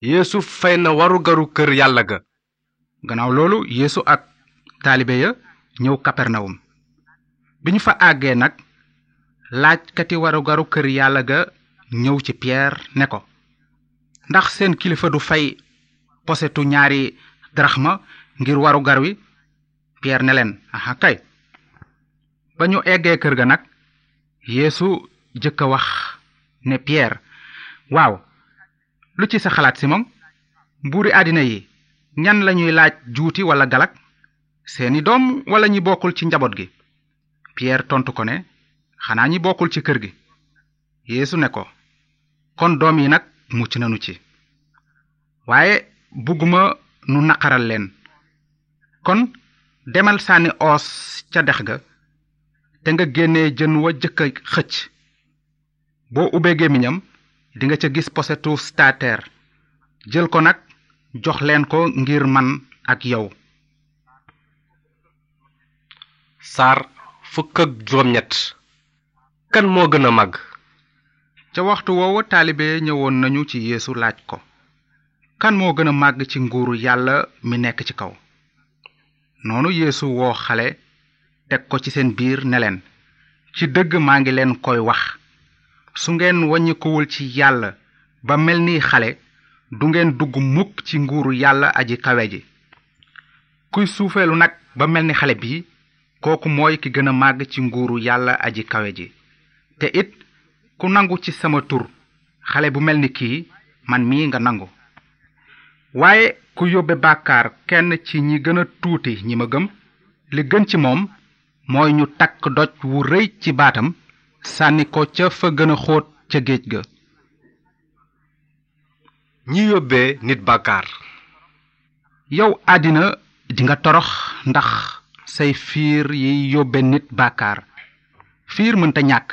yeesu fay na warugaru kër yàlla ga gannaaw loolu yeesu ak taalibe ya ñëw kapernawum bi ñu fa àggee nag laajkati warugaru kër yàlla ga ñëw ci piyeer ne ko ndax seen kilifa du fay posetu ñaari daraxma ngir warugar wi Pierre ne leen aha kay ba ñu eggee kër ga nag yéesu jëkk a wax ne Pierre waaw lu ci sa xalaat Simon buuri àddina yi ñan lañuy laaj juuti walla galak seeni doom walla ñi bokkul ci njaboot gi Pierre tontu ko ne xanaa ñi bokkul ci kër gi yéesu ne ko kon doom yi nag mucc nanu ci waaye bugguma nu naqaral leen kon demal sànni oos ca dex ga te nga génne jën wa jëkk a xëcc boo ubbee gémmiñam dinga ca gis posetu stater jël ko nag jox leen ko ngir man ak yow saar fukk ak juróom ñett kan moo gën a màgg ca waxtu woowu taalibe ñëwoon nañu ci yéesu laaj ko kan moo gën a màgg ci nguuru yàlla mi nekk ci kaw noonu yéesu woo xale teg ko ci seen biir ne leen ci dëgg maa ngi leen koy wax su ngeen waññikuwul ci yàlla ba mel ni xale du ngeen dugg mukk ci nguuru yàlla aji kawe ji kuy suufeelu nag ba mel ni xale bii kooku mooy ki gën a màgg ci nguuru yàlla aji kawe ji te it ku nangu ci sama tur xale bu mel ni kii man mii nga nangu waaye ku yóbbe bàkkaar kenn ci ñi gën a tuuti ñi ma gëm li gën ci moom mooy ñu takk doj wu rëy ci baatam sànni ko ca fa gën a xóot ca géej ga ñi yóbbee nit bàkkaar yow àddina dinga torox ndax say fiir yi yóbbe nit bàkkaar fiir mënta ñàkk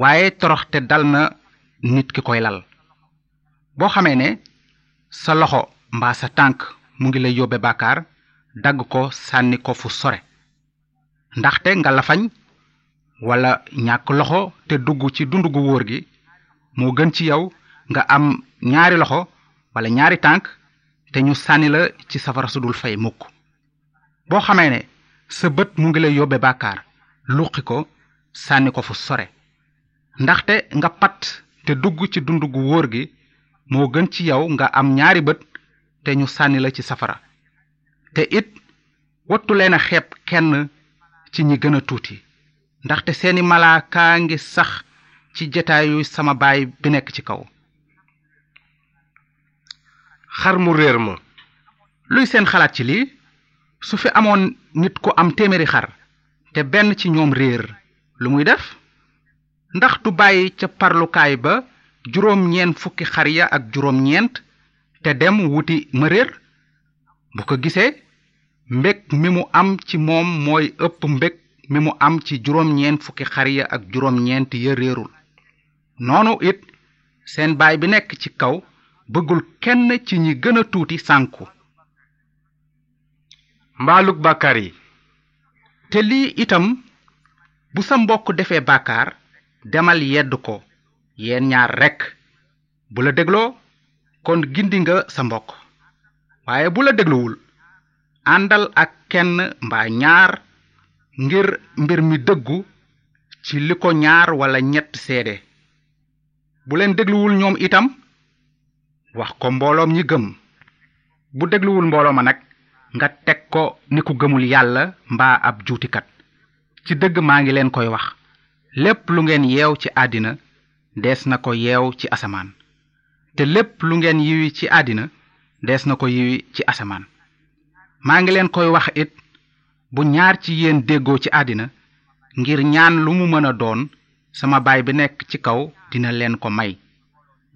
waaye torox te dal na nit ki koy lal boo xamee ne sa loxo mbaa sa tànk mu ngi lay yóbbe bàkkaar dagg ko sànni ko fu sore ndaxte nga lafañ wala ñàkk loxo te dugg ci dund gu wóor gi moo gën ci yow nga am ñaari loxo wala ñaari tànk te ñu sànni la ci safara su dul fay mukk boo xamee ne sa bët mu ngi lay yóbbe bàkkaar luqi ko sànni ko fu sore ndaxte nga pat te dugg ci dund gu wóor gi moo gën ci yow nga am ñaari bët te ñu sànni la ci safara te it wattu leen a xeeb kenn ci ñi gën a tuuti ndaxte seeni malaakaa ngi sax ci jataayu sama baay bi nekk ci kaw xar mu réer ma luy seen xalaat ci lii su fi amoon nit ku am téeméeri xar te benn ci ñoom réer lu muy def ndax du bàyyi ca parlukaay ba juróom ñeent fukki xar ya ak juróom ñeent te dem wuti ma réer bu ko gisee mbég mi mu am ci moom mooy ëpp mbég mi mu am ci juróom-ñeent fukki xar ya ak juróom-ñeent ya réerul noonu it seen baay bi nekk ci kaw bëggul kenn ci ñi gën a tuuti sànku mbaalug bàkkaar yi te lii itam bu sa mbokk defee bàkkaar demal yedd ko yeen ñaar rekk bu la dégloo kon gindi nga sa mbokk waaye bu la dégluwul àndal ak kenn mbaa ñaar ngir mbir mi dëggu ci li ko ñaar walla ñett seede bu leen dégluwul ñoom itam wax ko mbooloom ñi gëm bu dégluwul mbooloo ma nag nga teg ko ni ku gëmul yàlla mbaa ab juutikat ci dëgg maa ngi leen koy wax lépp lu ngeen yeew ci àddina dees na ko yeew ci asamaan te lépp lu ngeen yiwi ci àddina dees na ko yiwi ci asamaan maa ngi leen koy wax it bu ñaar ci yéen déggoo ci àddina ngir ñaan lu mu mën a doon sama baay bi nekk ci kaw dina leen ko may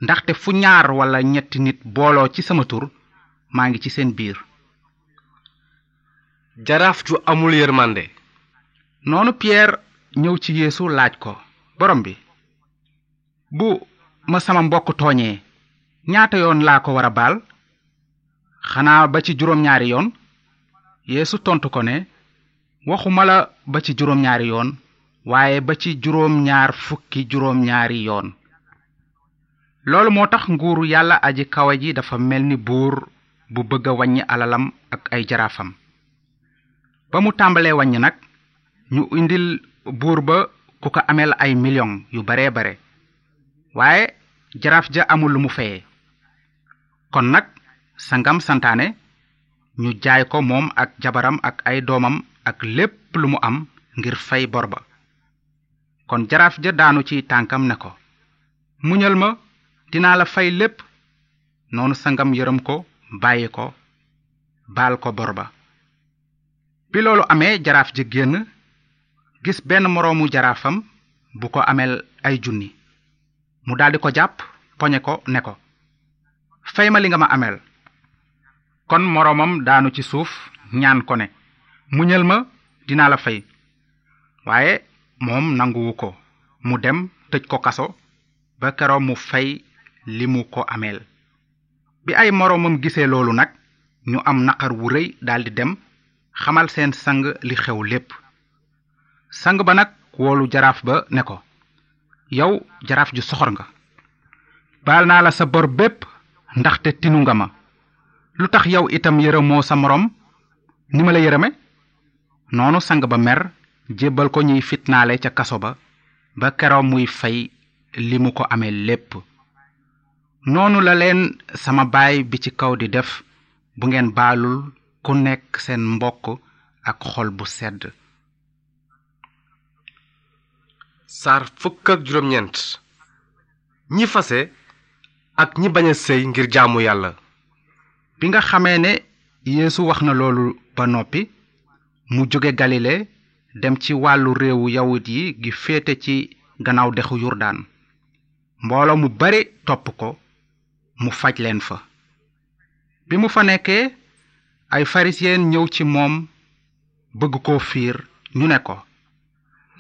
ndaxte fu ñaar walla ñetti nit booloo ci sama tur maa ngi ci seen biir jaraaf ju amul yërmande noonu piyeer ñëw ci yeesu laaj ko borom bi bu ma sama mbokk tooñee ñaata yoon laa ko war a baal xanaa ba ci juróom ñaari yoon yeesu tontu ko ne waxuma la ba ci juróom ñaari yoon waaye ba ci juróom ñaar fukki juróom ñaari yoon loolu moo tax nguuru yàlla aji kawe ji dafa mel ni buur bu bëgg a wàññi alalam ak ay jaraafam ba mu tàmbalee wàññi nag ñu indil buur ba ku ko ameel ay million yu baree bare waaye jaraaf ja amul lu mu feye kon nag sangam santaane ñu jaay ko moom ak jabaram ak ay doomam ak lépp lu mu am ngir fay bor ba kon jaraaf ja daanu ci tànkam ne ko muñal ma dinaa la fay lépp noonu sangam yërëm ko bàyyi ko baal ko bor ba bi loolu amee jaraaf ji génn gis benn moroomu jaraafam bu ko ameel ay junni mu daldi ko jàpp poñe ko ne ko fay ma li nga ma ameel kon moroomam daanu ci suuf ñaan ko ne muñal ma dinaa la fay waaye moom nanguwu ko mu dem tëj ko kaso ba keroog mu fay li mu ko ameel bi ay moroomam gisee loolu nag ñu am naqar wu rëy daldi dem xamal seen sang li xew lépp sang ba nag woolu jaraaf ba ne ko yow jaraaf ju soxor nga baal naa la sa bor bépp ndaxte tinu nga ma lu tax yow itam yërëmoo sa moroom ni ma la yërëme noonu sang ba mer jébbal ko ñuy fitnaale ca kaso ba ba keroo muy fay li mu ko amee lépp noonu la leen sama baay bi ci kaw di def bu ngeen baalul ku nekk seen mbokk ak xol bu sedd saar fukk ak juróom-ñeent ñi fase ak ñi bañ a sëy ngir jaamu yàlla bi nga xamee ne yeesu wax na loolu ba noppi mu jóge galile dem ci wàllu réewu yawut yi gi féete ci gannaaw dexu yurdaan mbooloo mu bare topp ko mu faj leen fa bi mu fa nekkee ay farisiyen ñëw ci moom bëgg koo fiir ñu ne ko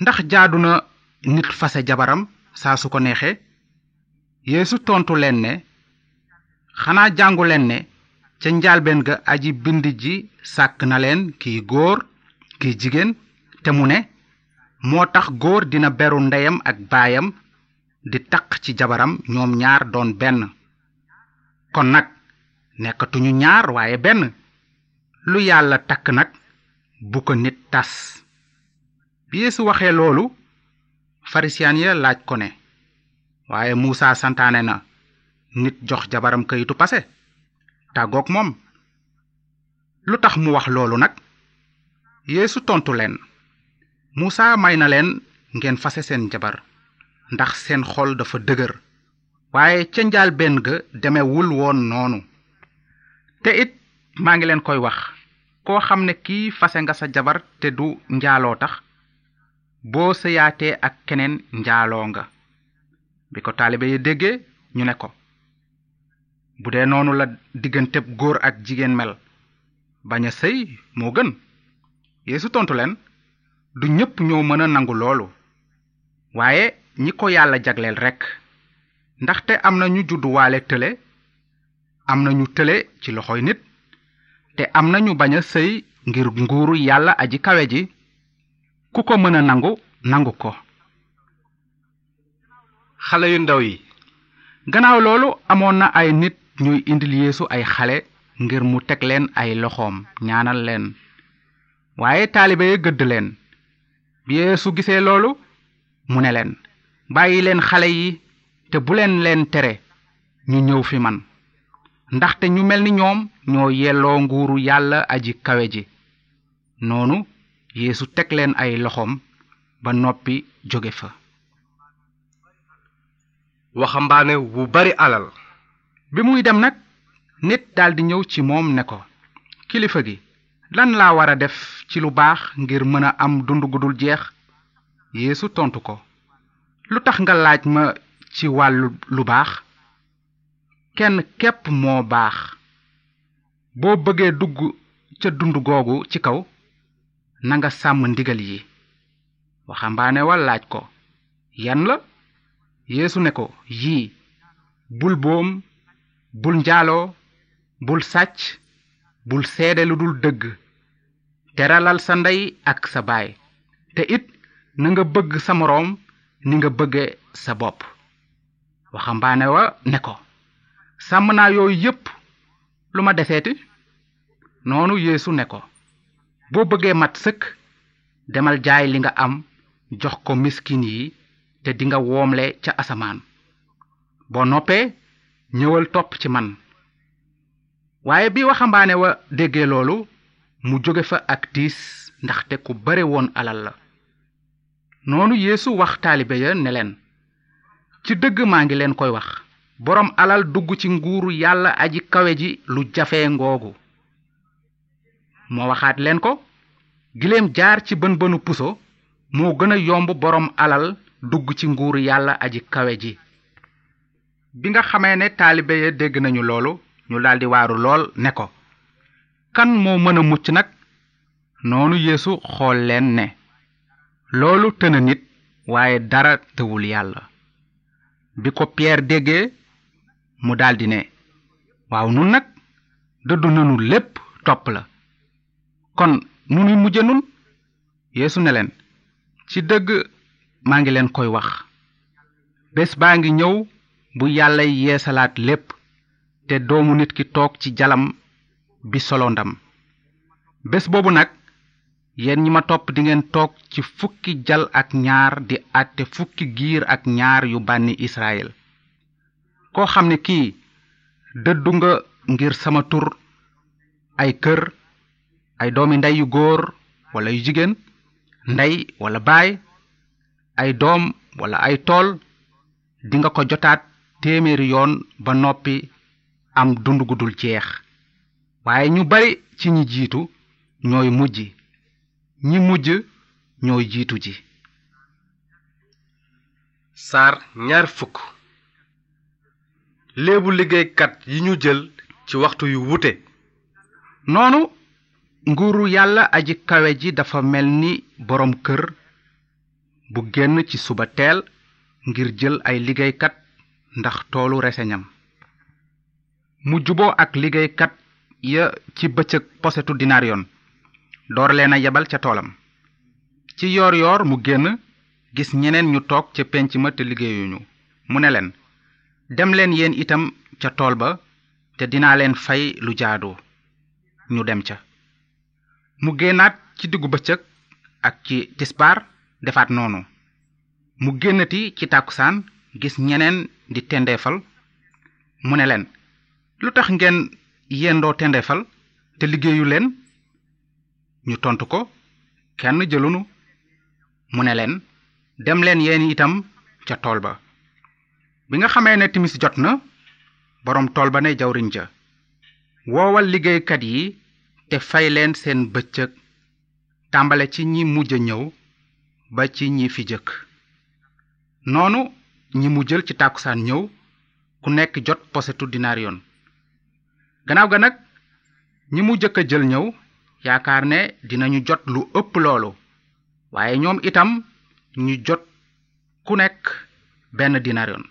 ndax jaadu na nit fase jabaram saa su ko neexee yéesu tontu leen ne xanaa jàngu leen ne ca njaalbeen ga aji bind ji sàkk na leen kiy góor kiy jigéen te mu ne moo tax góor dina beru ndeyam ak baayam di taq ci jabaram ñoom ñaar doon benn kon nag nekkatuñu ñaar waaye benn lu yàlla takk nag bu ko nit tas bi yeesu waxee loolu farisiyan ya laaj ko ne waaye muusa santaane na nit jox jabaram kayitu pase tàggoog moom lu tax mu wax loolu nag yeesu tontu leen muusa may na leen ngeen fase seen jabar ndax seen xol dafa dëgër waaye ca njaal benn ga demewul woon noonu te it maa ngi leen koy wax koo xam ne kii fase nga sa jabar te du njaaloo tax boo sëyaatee ak keneen njaaloo nga bi ko taalibe ya déggee ñu ne ko bu dee noonu la diggante góor ak jigéen mel bañ a sëy moo gën yeesu tontu leen du ñépp ñoo mën a nangu loolu waaye ñi ko yàlla jagleel rekk ndaxte am na ñu judduwaale tële am na ñu tële ci loxoy nit te am na ñu bañ a sëy ngir nguuru yàlla aji kawe ji ku ko mën a nangu nangu ko xale yu ndaw yi gannaaw loolu amoon na ay nit ñuy indil yeesu ay xale ngir mu teg leen ay loxoom ñaanal leen waaye taalibe ya gëdd leen bi yeesu gisee loolu mu ne leen bàyyi leen xale yi te bu leen leen tere ñu ñëw fi man ndaxte ñu mel ni ñoom ñoo yelloo nguuru yàlla aji kawe ji noonu yeesu teg leen ay loxoom ba noppi jóge fa waxambaane wu bari alal bi muy dem nag nit daldi ñëw ci moom ne ko kilifa gi lan laa war a def ci lu baax ngir mën a am dund gu dul jeex yéesu tontu ko lu tax nga laaj ma ci wàllu lu baax kenn képp moo baax boo bëggee dugg ca dund googu ci kaw nanga sàmm ndigal yi waxambaane wa laaj ko yan la yeesu ne ko yii bul boom bul njaaloo bul sàcc bul seede lu dul dëgg teralal sa ndey ak sa baay te it na nga bëgg sa moroom ni nga bëgge sa bopp waxambaane wa ne ko sàmm naa yooyu yépp lu ma deseeti noonu yéesu ne ko boo bëggee mat sëkk demal jaay li nga am jox ko miskin yi te dinga woomle ca asamaan boo noppee ñëwal topp ci man waaye bi waxambaane wa déggee loolu mu jóge fa ak tiis ndaxte ku bare woon alal la noonu yéesu wax taalibe ya ne leen ci dëgg maa ngi leen koy wax boroom alal dugg ci nguuru yàlla aji kawe ji lu jafe ngoogu moo waxaat leen ko giléem jaar ci bën bënu puso moo gën a yomb boroom alal dugg ci nguur yàlla aji kawe ji bi nga xamee ne taalibe ya dégg nañu loolu ñu daldi waaru lool ne ko kan moo mën a mucc nag noonu yéesu xool leen ne loolu tëna nit waaye dara tëwul yàlla bi ko Pierre déggee mu daldi ne waaw nun nag dëddu nanu lépp topp la kon nu nuy mujje nun yeesu ne leen ci dëgg maa ngi leen koy wax bés baa ngi ñëw bu yàlla yeesalaat lépp te doomu nit ki toog ci jalam bi solo ndam bés boobu nag yéen ñi ma topp dingeen toog ci fukki jal ak ñaar di àtte fukki giir ak ñaar yu bànni israel koo xam ne kii dëddu nga ngir sama tur ay kër ay doomi ndey yu góor wala yu jigéen ndey wala baay ay doom wala ay tool dinga ko jotaat téeméeri yoon ba noppi am dund gu dul jeex waaye ñu bari ci ñi jiitu ñooy mujj ñi mujj ñooy jiitu ji saar ñaar fukk léebu liggéeykat yi ñu jël ci waxtu yu wute noonu nguuru yàlla aji kawe ji dafa mel ni boroom kër bu génn ci suba teel ngir jël ay liggéeykat ndax toolu reseñam mu juboo ak liggéeykat ya ci bëccëg posetu dinaar yoon door leen a yebal ca toolam ci yoor yoor mu génn gis ñeneen ñu toog ca pénc ma te liggéeyuñu mu ne leen dem leen yéen itam ca tool ba te dinaa leen fay lu jaadu ñu dem ca mu génnaat ci diggu bëccëg ak ci tisbaar defaat noonu mu génnati ci tàkkusaan gis ñeneen di tendeefal mu ne leen lu tax ngeen yendoo tendeefal te liggéeyu leen ñu tontu ko kenn jëlunu mu ne leen dem leen yéen itam ca tool ba bi nga xamee ne timis jot na boroom tool ba ne jawriñ ja woowal liggéeykat yi te fay leen seen bëccëg tàmbale ci ñi mujj ñëw ba ci ñi fi jëkk noonu ñi mu jël ci tàkkusaan ñëw ku nekk jot posetu dinariyon gannaaw ga nag ñi mu jëkk a jël ñëw yaakaar ne dinañu jot lu ëpp loolu waaye ñoom itam ñu jot ku nekk benn dinarion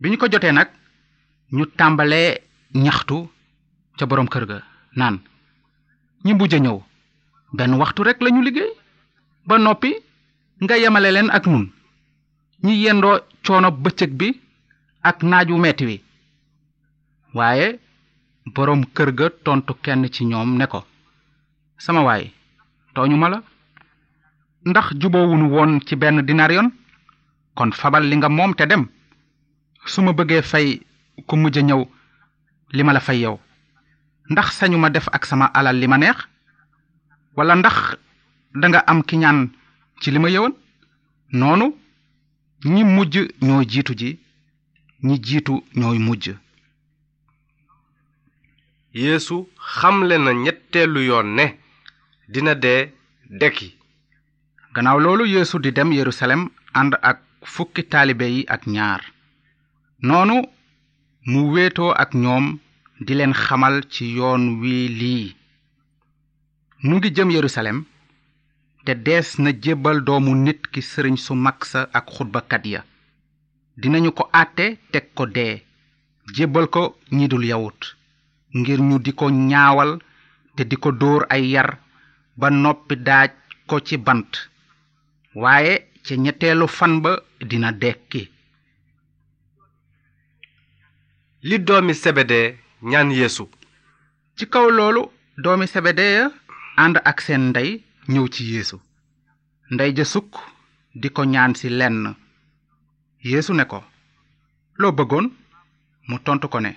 bi ñu ko jotee nag ñu tàmbalee ñaxtu ca boroom kër ga naan ñi mujj a ñëw benn waxtu rek lañu liggéey ba noppi nga yemale leen ak nun ñi yendoo coono bëccëg bi ak naaj wu metti wi waaye boroom kër ga tontu kenn ci ñoom ne ko sama waay tooñu ma la ndax juboowunu woon ci benn dinariyon kon fabal li nga moom te dem su ma bëggee fay ku mujj a ñëw li ma la fay yow ndax sañu ma def ak sama alal li ma neex wala ndax danga am ki ñaan ci li ma yëwoon noonu ñi mujj ñoo jiitu ji ñi jiitu ñooy mujj yeesu xamle na ñetteelu yoon ne dina dee dekki gannaaw loolu yeesu di dem yerusalem ànd ak fukki taalibe yi ak ñaar noonu mu wéetoo ak ñoom di leen xamal ci yoon wi lii mu ngi jëm yerusalem te dees na jébbal doomu nit ki sëriñ su mag sa ak xutbakat ya dinañu ko àtte teg ko dee jébbal ko ñi dul yawut ngir ñu di ko ñaawal te di ko dóor ay yar ba noppi daaj ko ci bant waaye ca ñetteelu fan ba dina dekki li doomi sebede ñaan yeesu ci kaw loolu doomi sebede ya ànd ak seen ndey ñëw ci yéesu ndey ja sukk di ko ñaan ci lenn yéesu ne ko loo bëggoon mu tontu ko ne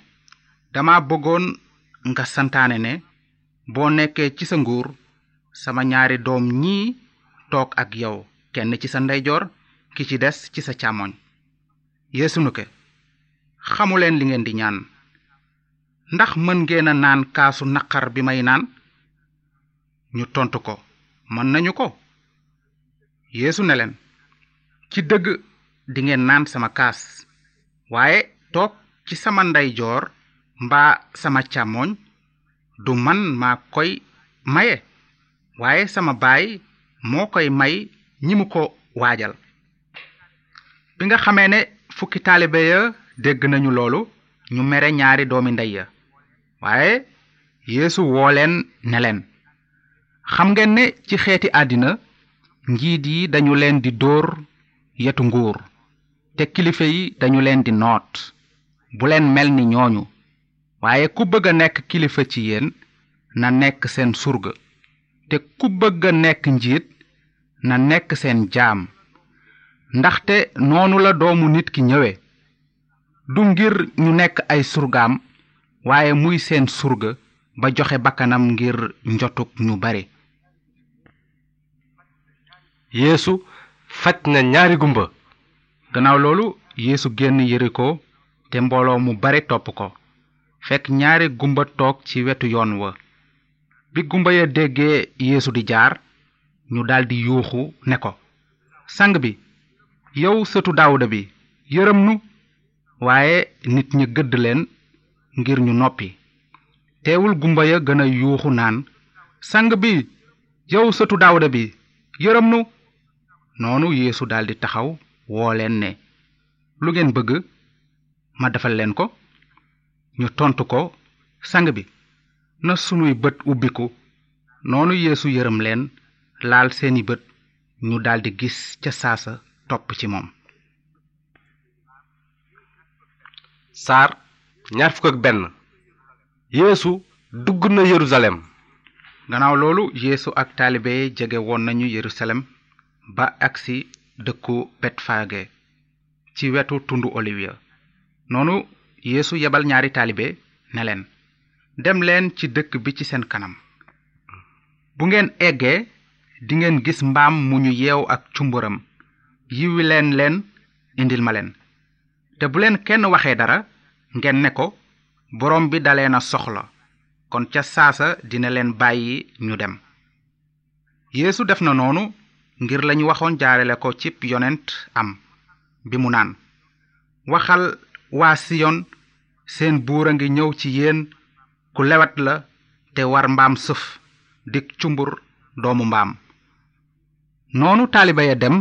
dama bëggoon nga santaane ne boo nekkee ci sa nguur sama ñaari doom ñii toog ak yow kenn ci sa ndeyjoor ki ci des ci sa càmmoñ yeesu nu ke xamuleen li ngeen di ñaan ndax mën ngeen a naan kaasu naqar bi may naan ñu tontu ko mën nañu ko yeesu ne leen ci dëgg dingeen naan sama kaas waaye toog ci sama ndeyjoor mbaa sama càmmooñ du man maa koy maye waaye sama baay moo koy may ñi mu ko waajal bi nga xamee ne fukki taalibe ya dégg nañu loolu ñu mere ñaari doomi ndey ya waaye yeesu woo leen ne leen xam ngeen ne ci xeeti àddina njiit yi dañu leen di dóor yetu nguur te kilifa yi dañu leen di noot bu leen mel ni ñooñu waaye ku bëgg a nekk kilifa ci yéen na nekk seen surga te ku bëgg a nekk njiit na nekk seen jaam ndaxte noonu la doomu nit ki ñëwe du ngir ñu nekk ay surgaam waaye muy seen surga ba joxe bakkanam ngir njotug ñu bare yeesu faj na ñaari gumba gannaaw loolu yéesu génn yeriko te mbooloo mu bare topp ko fekk ñaari gumba toog ci wetu yoon wa bi gumba ya déggee yeesu di jaar ñu daldi yuuxu ne ko sang bi yow sëtu daawuda bi yërëm nu waaye nit ña gëdd leen ngir ñu noppi teewul gumba ya gën a yuuxu naan sang bi yow sëtu daawuda bi yërëm nu noonu yeesu daldi taxaw woo leen ne lu ngeen bëgg ma defal leen ko ñu tontu ko sang bi na sunuy bët ubbiku noonu yeesu yërëm leen laal seeni bët ñu daldi gis ca saasa topp ci moom saar ñaar fukk ak benn yeesu dugg na yerusalem gannaaw loolu yeesu ak taalibe jege woon nañu yerusalem ba agsi dëkku betfage ci wetu tundu oliw ya noonu yéesu yebal ñaari taalibe ne leen dem leen ci dëkk bi ci seen kanam bu ngeen eggee dingeen gis mbaam mu ñu yeew ak cumburam yiwi leen leen indil ma leen te bu leen kenn waxee dara ngeen ne ko borom bi dalee na soxla kon ca saasa dina leen bàyyi ñu dem yeesu def na noonu ngir lañu waxoon jaarale ko cib yonent am bi mu naan waxal waa siyon seen buur a ngi ñëw ci yéen ku lewet la te war mbaam sëf dik cumbur doomu mbaam noonu taaliba ya dem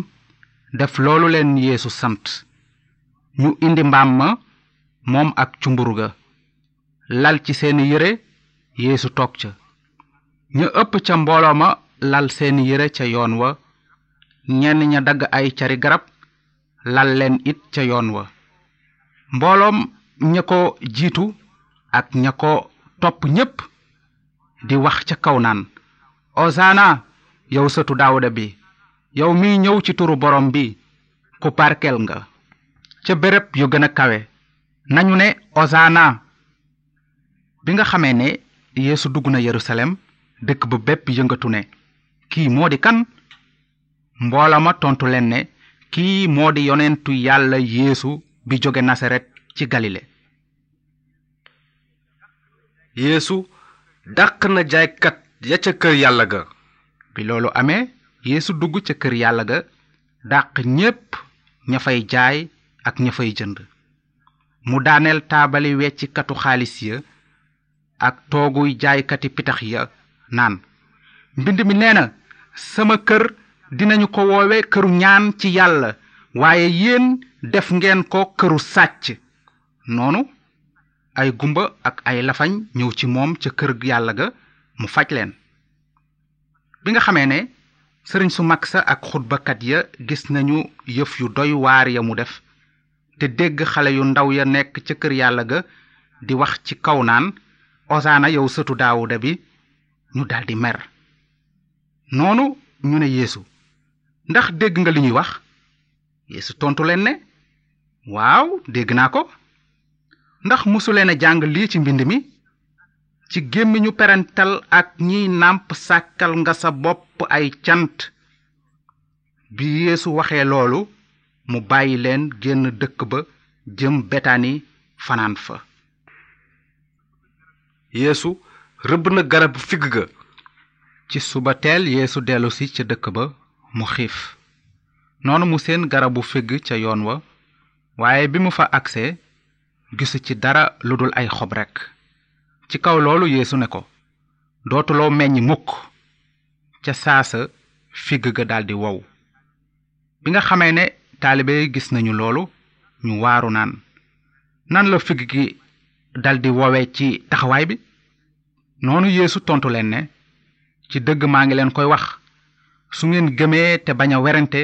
def loolu leen yeesu sant ñu indi mbaam ma moom ak cumbur ga lal ci seeni yére yeesu toog ca ñu ëpp ca mbooloo ma lal seeni yére ca yoon wa ñenn ña dagg ay cari garab lal leen it ca yoon wa mbooloom ña ko jiitu ak ña ko topp ñépp di wax ca kaw naan osaana yow sëtu daawuda bi yow mi ñëw ci turu borom bi ku barkeel nga ca béréb yu gën a kawe nañu ne osaana bi nga xamee ne yeesu dugg na yerusalem dëkk ba bépp yëngatu ne kii moo di kan mbooloo ma tontu leen ne kii moo di yonentu yàlla yeesu bi jóge nasaret ci galile yeesu dàq na jaaykat ya ca kër yàlla ga bi loolu amee yeesu dugg ca kër yàlla ga dàq ñépp ña fay jaay ak ña fay jënd mu daaneel taabali weccikatu xaalis ya ak tooguy jaaykati pitax ya naan mbind mi nee na sama kër dinañu ko woowe këru ñaan ci yàlla waaye yéen def ngeen ko këru sàcc noonu ay gumba ak ay lafañ ñëw ci moom ca kër yàlla ga mu faj leen bi nga xamee ne sëriñ su mag sa ak xutbakat ya gis nañu yëf yu doy waar ya mu def te dégg xale yu ndaw ya nekk ca kër yàlla ga di wax ci kaw naan osaana yow sëtu daawuda bi ñu daldi mer noonu ñu ne yéesu ndax dégg nga li ñuy wax yeesu tontu leen ne waaw dégg naa ko ndax musuleen a jàng lii ci mbind mi ci gémmiñu perantal ak ñiy nàmp sàkkal nga sa bopp ay cant bi yeesu waxee loolu mu bàyyi leen génn dëkk ba jëm betani fanaan fa yeesu rëbb na garabu figg ga ci suba teel yeesu dellusi ca dëkk ba mu xiif noonu mu seen garabu figg ca yoon wa waaye bi mu fa agsee gisu ci dara lu dul ay xob rekk ci kaw loolu yeesu ne ko dootuloo meññ mukk ca saasa figg ga daldi wow bi nga xamee ne taalibe gis nañu loolu ñu waaru naan nan la figg gi daldi woowee ci taxawaay bi noonu yéesu tontu leen ne ci dëgg maa ngi leen koy wax su ngeen gëmee te bañ a werante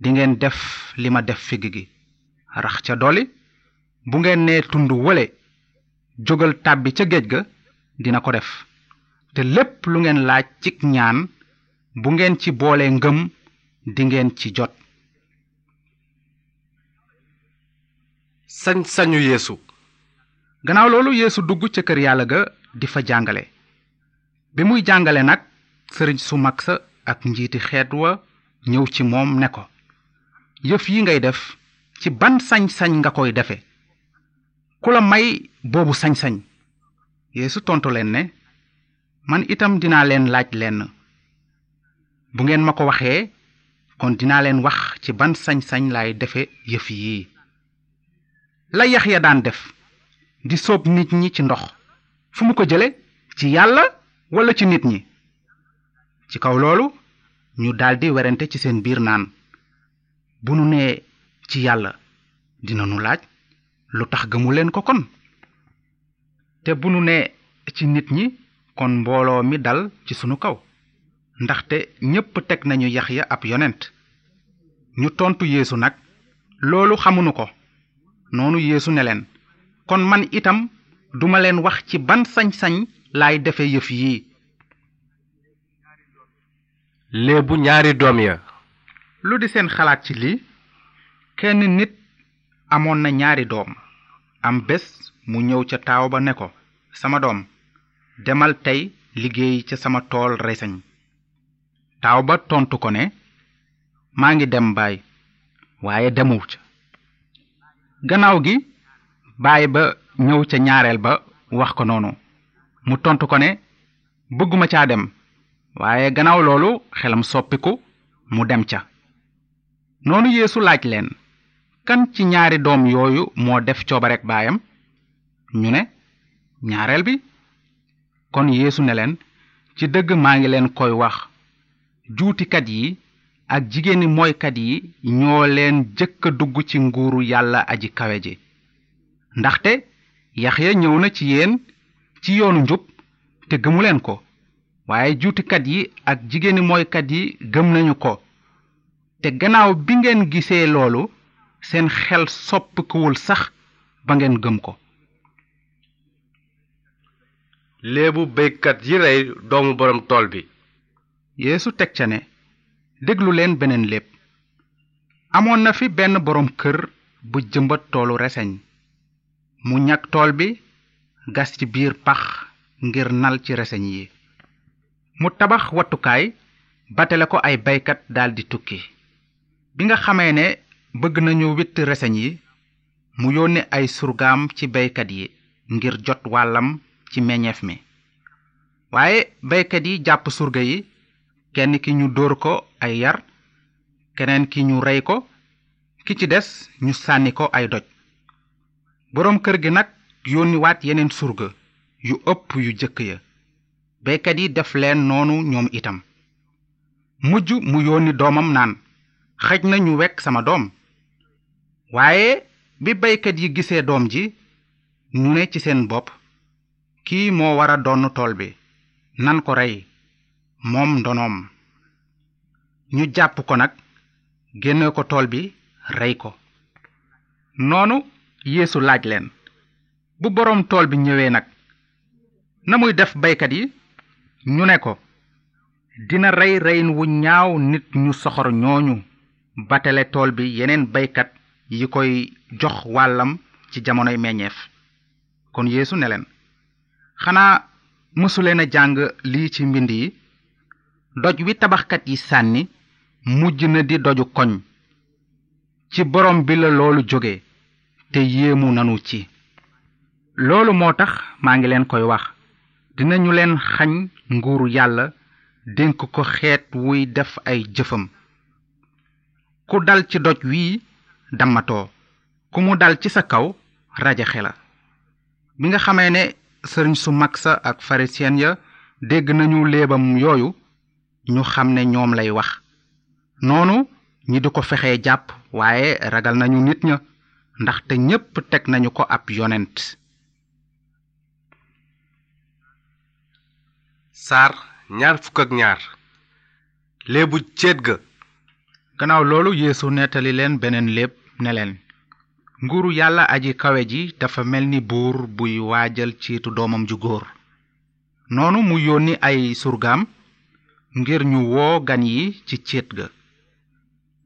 dingeen def li ma def figg gi rax ca dolli bu ngeen nee tund wële jógal tàbbi ca géej ga dina ko def te lépp lu ngeen laaj cig ñaan bu ngeen ci boole ngëm dingeen ci jot sañ-sañu yeesu gannaaw loolu yeesu dugg ca kër yàlla ga di fa jàngale bi muy jàngale nag sëriñ su mag sa ak njiiti xeet wa ñëw ci moom ne ko yëf yi ngay def ci ban sañ-sañ nga koy defe ku la may boobu sañ-sañ yeesu tontu leen ne man itam dinaa leen laaj lenn bu ngeen ma ko waxee kon dinaa leen wax ci ban sañ-sañ laay defe yëf yii la Yaxya daan def di soob nit ñi ci ndox fu mu ko jële ci yàlla walla ci nit ñi ci kaw loolu ñu daldi werante ci seen biir naan bu nu nee ci yàlla dina nu laaj lu tax gëmu leen ko kon te bu nu nee ci nit ñi kon mbooloo mi dal ci sunu kaw ndaxte ñépp teg nañu yax ya ab yonent ñu tontu yéesu nag loolu xamunu ko noonu yéesu ne leen kon man itam duma leen wax ci ban sañ-sañ laay defe yëf yii léebu ñaari doom ya lu di seen xalaat ci lii kenn nit amoon na ñaari doom am bés mu ñëw ca taaw ba ne ko sama doom demal tey liggéey ca sama tool reseñ taaw ba tontu ko ne maa ngi dem baay waaye demuw ca gannaaw gi baay ba ñëw ca ñaareel ba wax ko noonu mu tontu ko ne bëgguma caa dem waaye gannaaw loolu xelam soppiku mu dem ca noonu yeesu laaj leen kan ci ñaari doom yooyu moo def coobarek baayam ñu ne ñaareel bi kon yeesu ne leen ci dëgg maa ngi leen koy wax juutikat yi ak jigéeni moykat yi ñoo leen jëkk a dugg ci nguuru yàlla aji kawe ji ndaxte yaxya ñëw na ci yéen ci yoonu njub te gëmu leen ko waaye juutikat yi ak jigéeni moykat yi gëm nañu ko te gannaaw bi ngeen gisee loolu seen xel soppikuwul sax ba ngeen gëm ko léebu béykat yi rey doomu boroom tool bi yéesu teg ca ne déglu leen beneen léeb amoon na fi benn boroom kër bu jëmbat toolu reseñ mu ñag tool bi gas ci biir pax ngir nal ci reseñ yi mu tabax wattukaay batale ko ay baykat daldi tukki bi nga xamee ne bëgg nañu witt reseñ yi mu yónni ay surgaam ci baykat yi ngir jot wàllam ci meññeef mi waaye baykat yi jàpp surga yi kenn ki ñu dóor ko ay yar keneen ki ñu rey ko ki ci des ñu sànni ko ay doj boroom kër gi nag yónniwaat yeneen surga yu ëpp yu jëkk ya beykat yi def leen noonu ñoom itam mujj mu yónni doomam naan xëj na ñu wekk sama doom waaye bi beykat yi gisee doom ji ñu ne ci seen bopp kii moo war a donn tool bi nan ko rey moom ndonoom ñu jàpp ko nag génne ko tool bi rey ko noonu yéesu laaj leen bu boroom tool bi ñëwee nag na muy def baykat yi ñu ne ko dina rey reyin wu ñaaw nit ñu soxor ñooñu batale tool bi yeneen baykat yi koy jox wàllam ci jamonoy meññeef kon yéesu ne leen xanaa mësuleen a jàng lii ci mbind yi doj wi tabaxkat yi sànni mujj na di doju koñ ci borom bi la loolu jóge te yéemu nanu ci loolu moo tax maa ngi leen koy wax dinañu leen xañ nguuru yàlla dénk ko xeet wuy def ay jëfam ku dal ci doj wii dammatoo ku mu dal ci sa kaw rajaxe la bi nga xamee ne sëriñ su mag sa ak farisiyen ya dégg nañu léebam yooyu ñu xam ne ñoom lay wax noonu ñi di ko fexee jàpp waaye ragal nañu nit ña ndaxte ñépp teg nañu ko ab yonent saar ñaar fukk ak ñaar léebu ceet ga gannaaw loolu yeesu nettali leen beneen léeb ne leen nguuru yàlla aji kawe ji dafa mel ni buur buy waajal ciitu doomam ju góor noonu mu yónni ay surgaam ngir ñu woo gan yi ci céet ga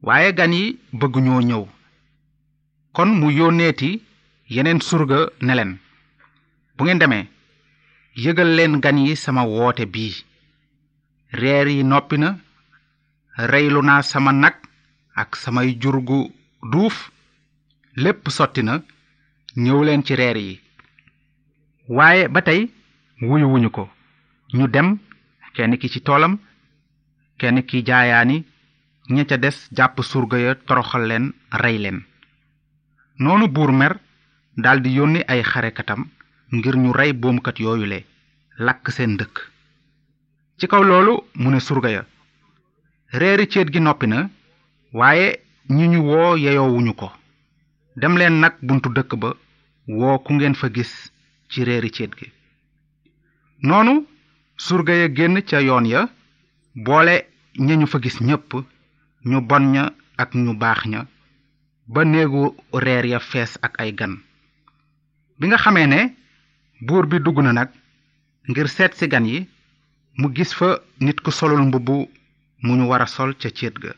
waaye gan yi bëgg ñoo ñëw kon mu yónneeti yeneen surga ne leen bu ngeen demee yëgal leen gan yi sama woote bii reer yi noppi na reylu naa sama nag ak samay jur gu duuf lépp sotti na ñëw leen ci reer yi waaye ba tey wuyuwuñu ko ñu dem kenn ki ci toolam kenn ki jaayaani ña ca des jàpp surga ya toroxal leen rey leen noonu buur mer daldi yónni ay xarekatam ngir ñu rey boomkat yooyule lakk seen dëkk ci kaw loolu mu ne surga ya reeri céet gi noppi na waaye ñi ñu woo yeyoowuñu ko dem leen nag buntu dëkk ba woo ku ngeen fa gis ci reeri céet gi noonu surga ya génn ca yoon ya boole ña ñu fa gis ñépp ñu bon ña ak ñu baax ña ba néegu reer ya fees ak ay gan bi nga xamee ne buur bi dugg na nag ngir seet si gan yi mu gis fa nit ku solul mbubb mu ñu war a sol ca céet ga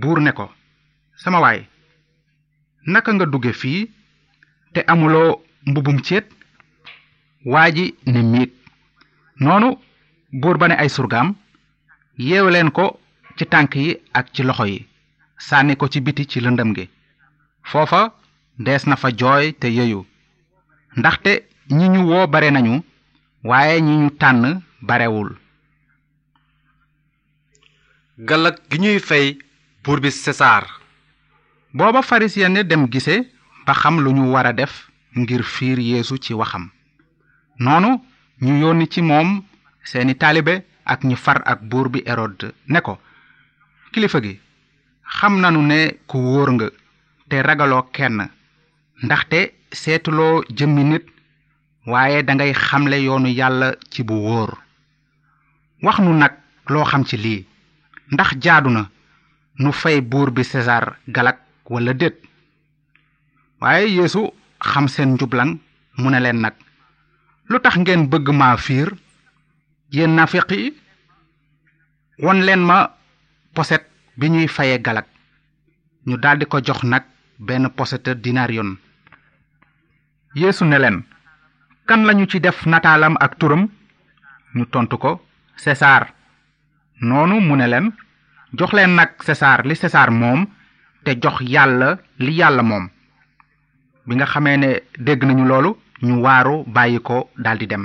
buur ne ko sama waay naka nga dugge fii te amuloo mbubum céet waa ji ne miig noonu buur ba ne ay surgaam yeew leen ko ci tànk yi ak ci loxo yi sànni ko ci biti ci lëndëm gi foofa dees na fa jooy te yeyu ndaxte ñi ñu woo bare nañu waaye ñi ñu tànn barewul galag gi ñuy fay buur bi sesaar booba farisiyen ne dem gise ba xam lu ñu war a def ngir fiir yéesu ci waxam noonu ñu yónni ci moom seeni taalibe ak ñu far ak buur bi erod ne ko kilifa gi xam nanu ne ku wóor nga te ragaloo kenn ndaxte seetuloo jëmmi nit waaye dangay xamle yoonu yàlla ci bu wóor wax nu nag loo xam ci lii ndax jaadu na nu fay buur bi César galak walla déet waaye Yeesu xam seen njublaŋ mu ne leen nag lu tax ngeen bëgg maa fiir yéen naafeq yi won leen ma poset bi ñuy faye galak ñu daldi ko jox nag benn posete dinariyon yéesu ne leen kan lañu ci def nataalam ak turam ñu tontu ko sesaar noonu mu ne leen jox leen nag sesaar li sesaar moom te jox yàlla li yàlla moom bi nga xamee ne dégg nañu loolu ñu waaru bàyyi ko daldi dem